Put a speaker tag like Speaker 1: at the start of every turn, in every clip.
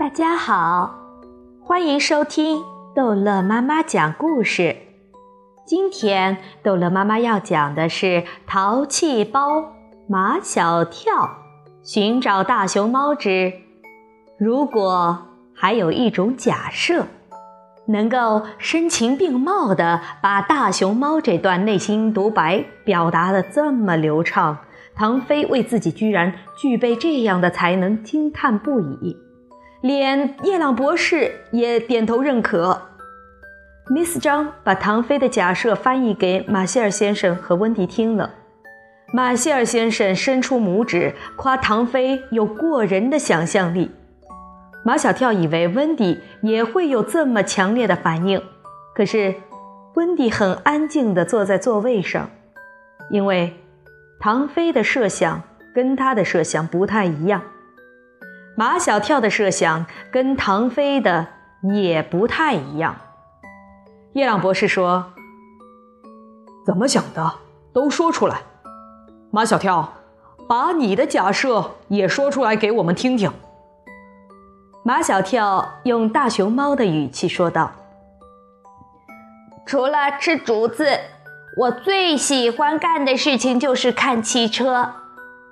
Speaker 1: 大家好，欢迎收听逗乐妈妈讲故事。今天逗乐妈妈要讲的是《淘气包马小跳寻找大熊猫之如果还有一种假设，能够声情并茂地把大熊猫这段内心独白表达的这么流畅，唐飞为自己居然具备这样的才能惊叹不已。连叶朗博士也点头认可。Miss 张把唐飞的假设翻译给马歇尔先生和温迪听了。马歇尔先生伸出拇指，夸唐飞有过人的想象力。马小跳以为温迪也会有这么强烈的反应，可是温迪很安静地坐在座位上，因为唐飞的设想跟他的设想不太一样。马小跳的设想跟唐飞的也不太一样。叶朗博士说：“
Speaker 2: 怎么想的？都说出来。”马小跳，把你的假设也说出来给我们听听。
Speaker 1: 马小跳用大熊猫的语气说道：“
Speaker 3: 除了吃竹子，我最喜欢干的事情就是看汽车。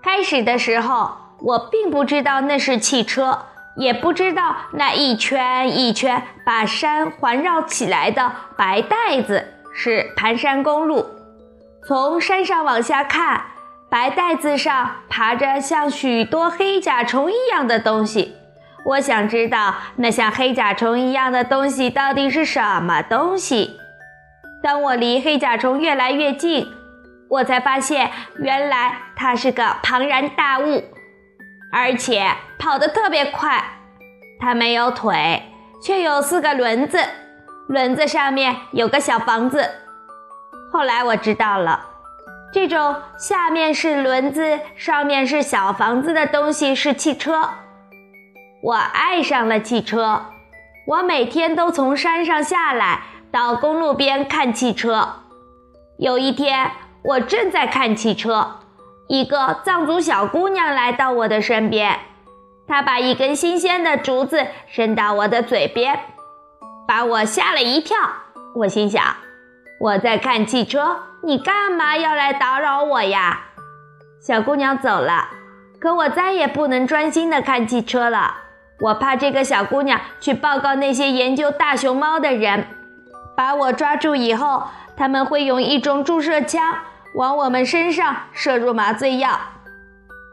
Speaker 3: 开始的时候。”我并不知道那是汽车，也不知道那一圈一圈把山环绕起来的白带子是盘山公路。从山上往下看，白带子上爬着像许多黑甲虫一样的东西。我想知道那像黑甲虫一样的东西到底是什么东西。当我离黑甲虫越来越近，我才发现原来它是个庞然大物。而且跑得特别快，它没有腿，却有四个轮子，轮子上面有个小房子。后来我知道了，这种下面是轮子，上面是小房子的东西是汽车。我爱上了汽车，我每天都从山上下来，到公路边看汽车。有一天，我正在看汽车。一个藏族小姑娘来到我的身边，她把一根新鲜的竹子伸到我的嘴边，把我吓了一跳。我心想：我在看汽车，你干嘛要来打扰我呀？小姑娘走了，可我再也不能专心的看汽车了。我怕这个小姑娘去报告那些研究大熊猫的人，把我抓住以后，他们会用一种注射枪。往我们身上射入麻醉药。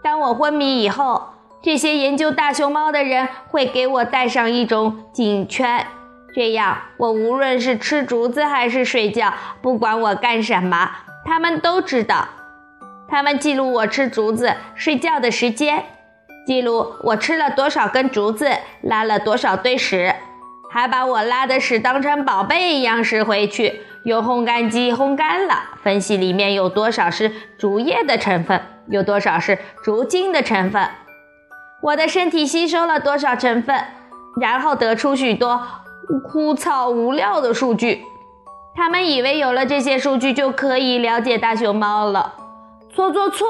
Speaker 3: 当我昏迷以后，这些研究大熊猫的人会给我戴上一种颈圈，这样我无论是吃竹子还是睡觉，不管我干什么，他们都知道。他们记录我吃竹子、睡觉的时间，记录我吃了多少根竹子，拉了多少堆屎，还把我拉的屎当成宝贝一样拾回去。用烘干机烘干了，分析里面有多少是竹叶的成分，有多少是竹茎的成分，我的身体吸收了多少成分，然后得出许多枯燥无料的数据。他们以为有了这些数据就可以了解大熊猫了，错错错！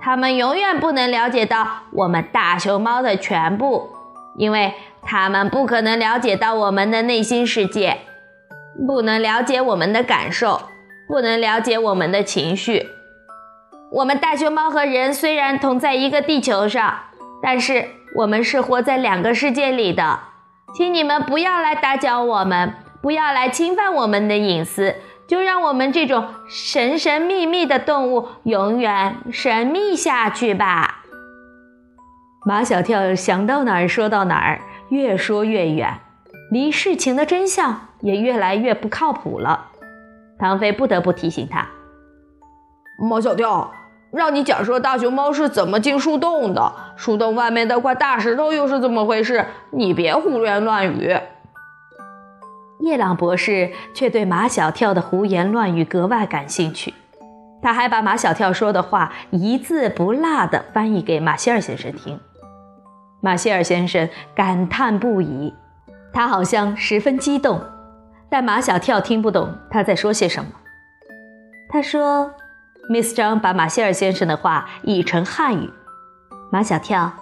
Speaker 3: 他们永远不能了解到我们大熊猫的全部，因为他们不可能了解到我们的内心世界。不能了解我们的感受，不能了解我们的情绪。我们大熊猫和人虽然同在一个地球上，但是我们是活在两个世界里的。请你们不要来打搅我们，不要来侵犯我们的隐私，就让我们这种神神秘秘的动物永远神秘下去吧。
Speaker 1: 马小跳想到哪儿说到哪儿，越说越远，离事情的真相。也越来越不靠谱了，唐飞不得不提醒他：“
Speaker 2: 马小跳，让你假设大熊猫是怎么进树洞的，树洞外面那块大石头又是怎么回事？你别胡言乱语。”
Speaker 1: 叶朗博士却对马小跳的胡言乱语格外感兴趣，他还把马小跳说的话一字不落地翻译给马歇尔先生听。马歇尔先生感叹不已，他好像十分激动。但马小跳听不懂他在说些什么。他说：“Miss 张把马歇尔先生的话译成汉语。马小跳，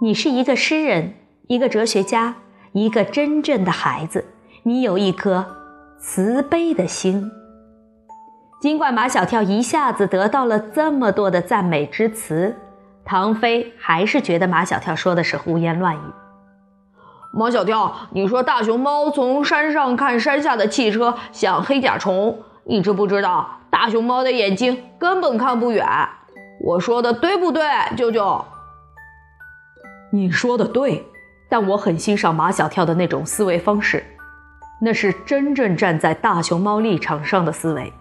Speaker 1: 你是一个诗人，
Speaker 3: 一个哲学家，一个真正的孩子。你有一颗慈悲的心。尽管马小跳一下子得到了这么多的赞美之词，唐飞还是觉得马小跳说的是胡言乱语。
Speaker 2: 马小跳，你说大熊猫从山上看山下的汽车像黑甲虫，你知不知道大熊猫的眼睛根本看不远？我说的对不对，舅舅？
Speaker 3: 你说的对，但我很欣赏马小跳的那种思维方式。那是真正站在大熊猫立场上的思维。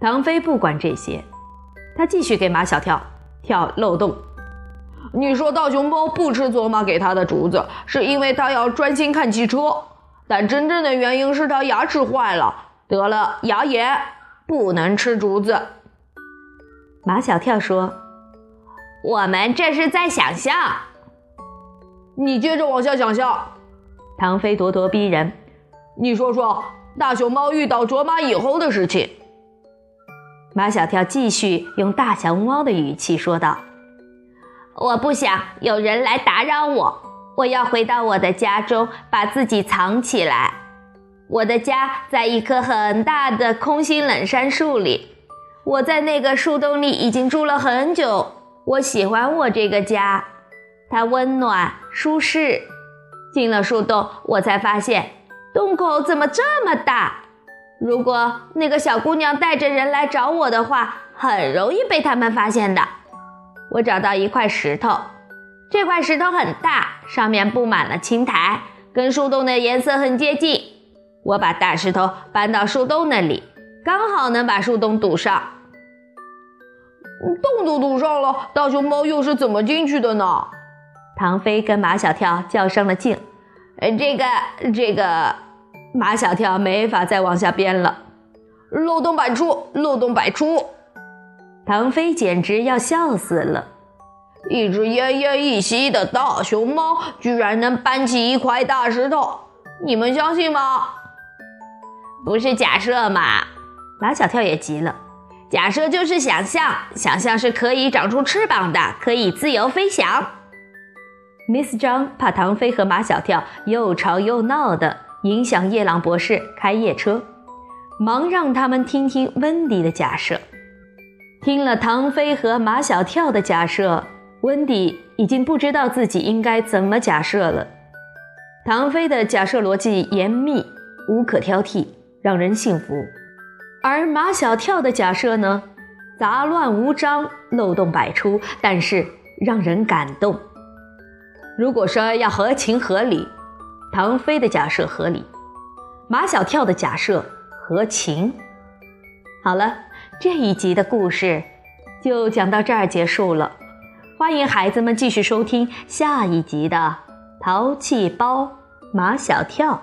Speaker 3: 唐飞不管这些，他继续给马小跳跳漏洞。
Speaker 2: 你说大熊猫不吃佐玛给它的竹子，是因为它要专心看汽车，但真正的原因是它牙齿坏了，得了牙炎，不能吃竹子。
Speaker 3: 马小跳说：“
Speaker 4: 我们这是在想象。”
Speaker 2: 你接着往下想象。
Speaker 3: 唐飞咄咄逼人，
Speaker 2: 你说说大熊猫遇到卓玛以后的事情。
Speaker 3: 马小跳继续用大熊猫的语气说道：“
Speaker 4: 我不想有人来打扰我，我要回到我的家中，把自己藏起来。我的家在一棵很大的空心冷杉树里，我在那个树洞里已经住了很久。我喜欢我这个家，它温暖舒适。”进了树洞，我才发现洞口怎么这么大。如果那个小姑娘带着人来找我的话，很容易被他们发现的。我找到一块石头，这块石头很大，上面布满了青苔，跟树洞的颜色很接近。我把大石头搬到树洞那里，刚好能把树洞堵上。
Speaker 2: 洞都堵上了，大熊猫又是怎么进去的呢？
Speaker 3: 唐飞跟马小跳较上了劲，
Speaker 4: 呃，这个这个，
Speaker 3: 马小跳没法再往下编了，
Speaker 2: 漏洞百出，漏洞百出，
Speaker 3: 唐飞简直要笑死了。
Speaker 2: 一只奄奄一息的大熊猫居然能搬起一块大石头，你们相信吗？
Speaker 4: 不是假设嘛？
Speaker 3: 马小跳也急了，
Speaker 4: 假设就是想象，想象是可以长出翅膀的，可以自由飞翔。
Speaker 3: Miss 张怕唐飞和马小跳又吵又闹的影响夜郎博士开夜车，忙让他们听听温迪的假设。听了唐飞和马小跳的假设，温迪已经不知道自己应该怎么假设了。唐飞的假设逻辑严密，无可挑剔，让人信服；而马小跳的假设呢，杂乱无章，漏洞百出，但是让人感动。如果说要合情合理，唐飞的假设合理，马小跳的假设合情。好了，这一集的故事就讲到这儿结束了。欢迎孩子们继续收听下一集的《淘气包马小跳》。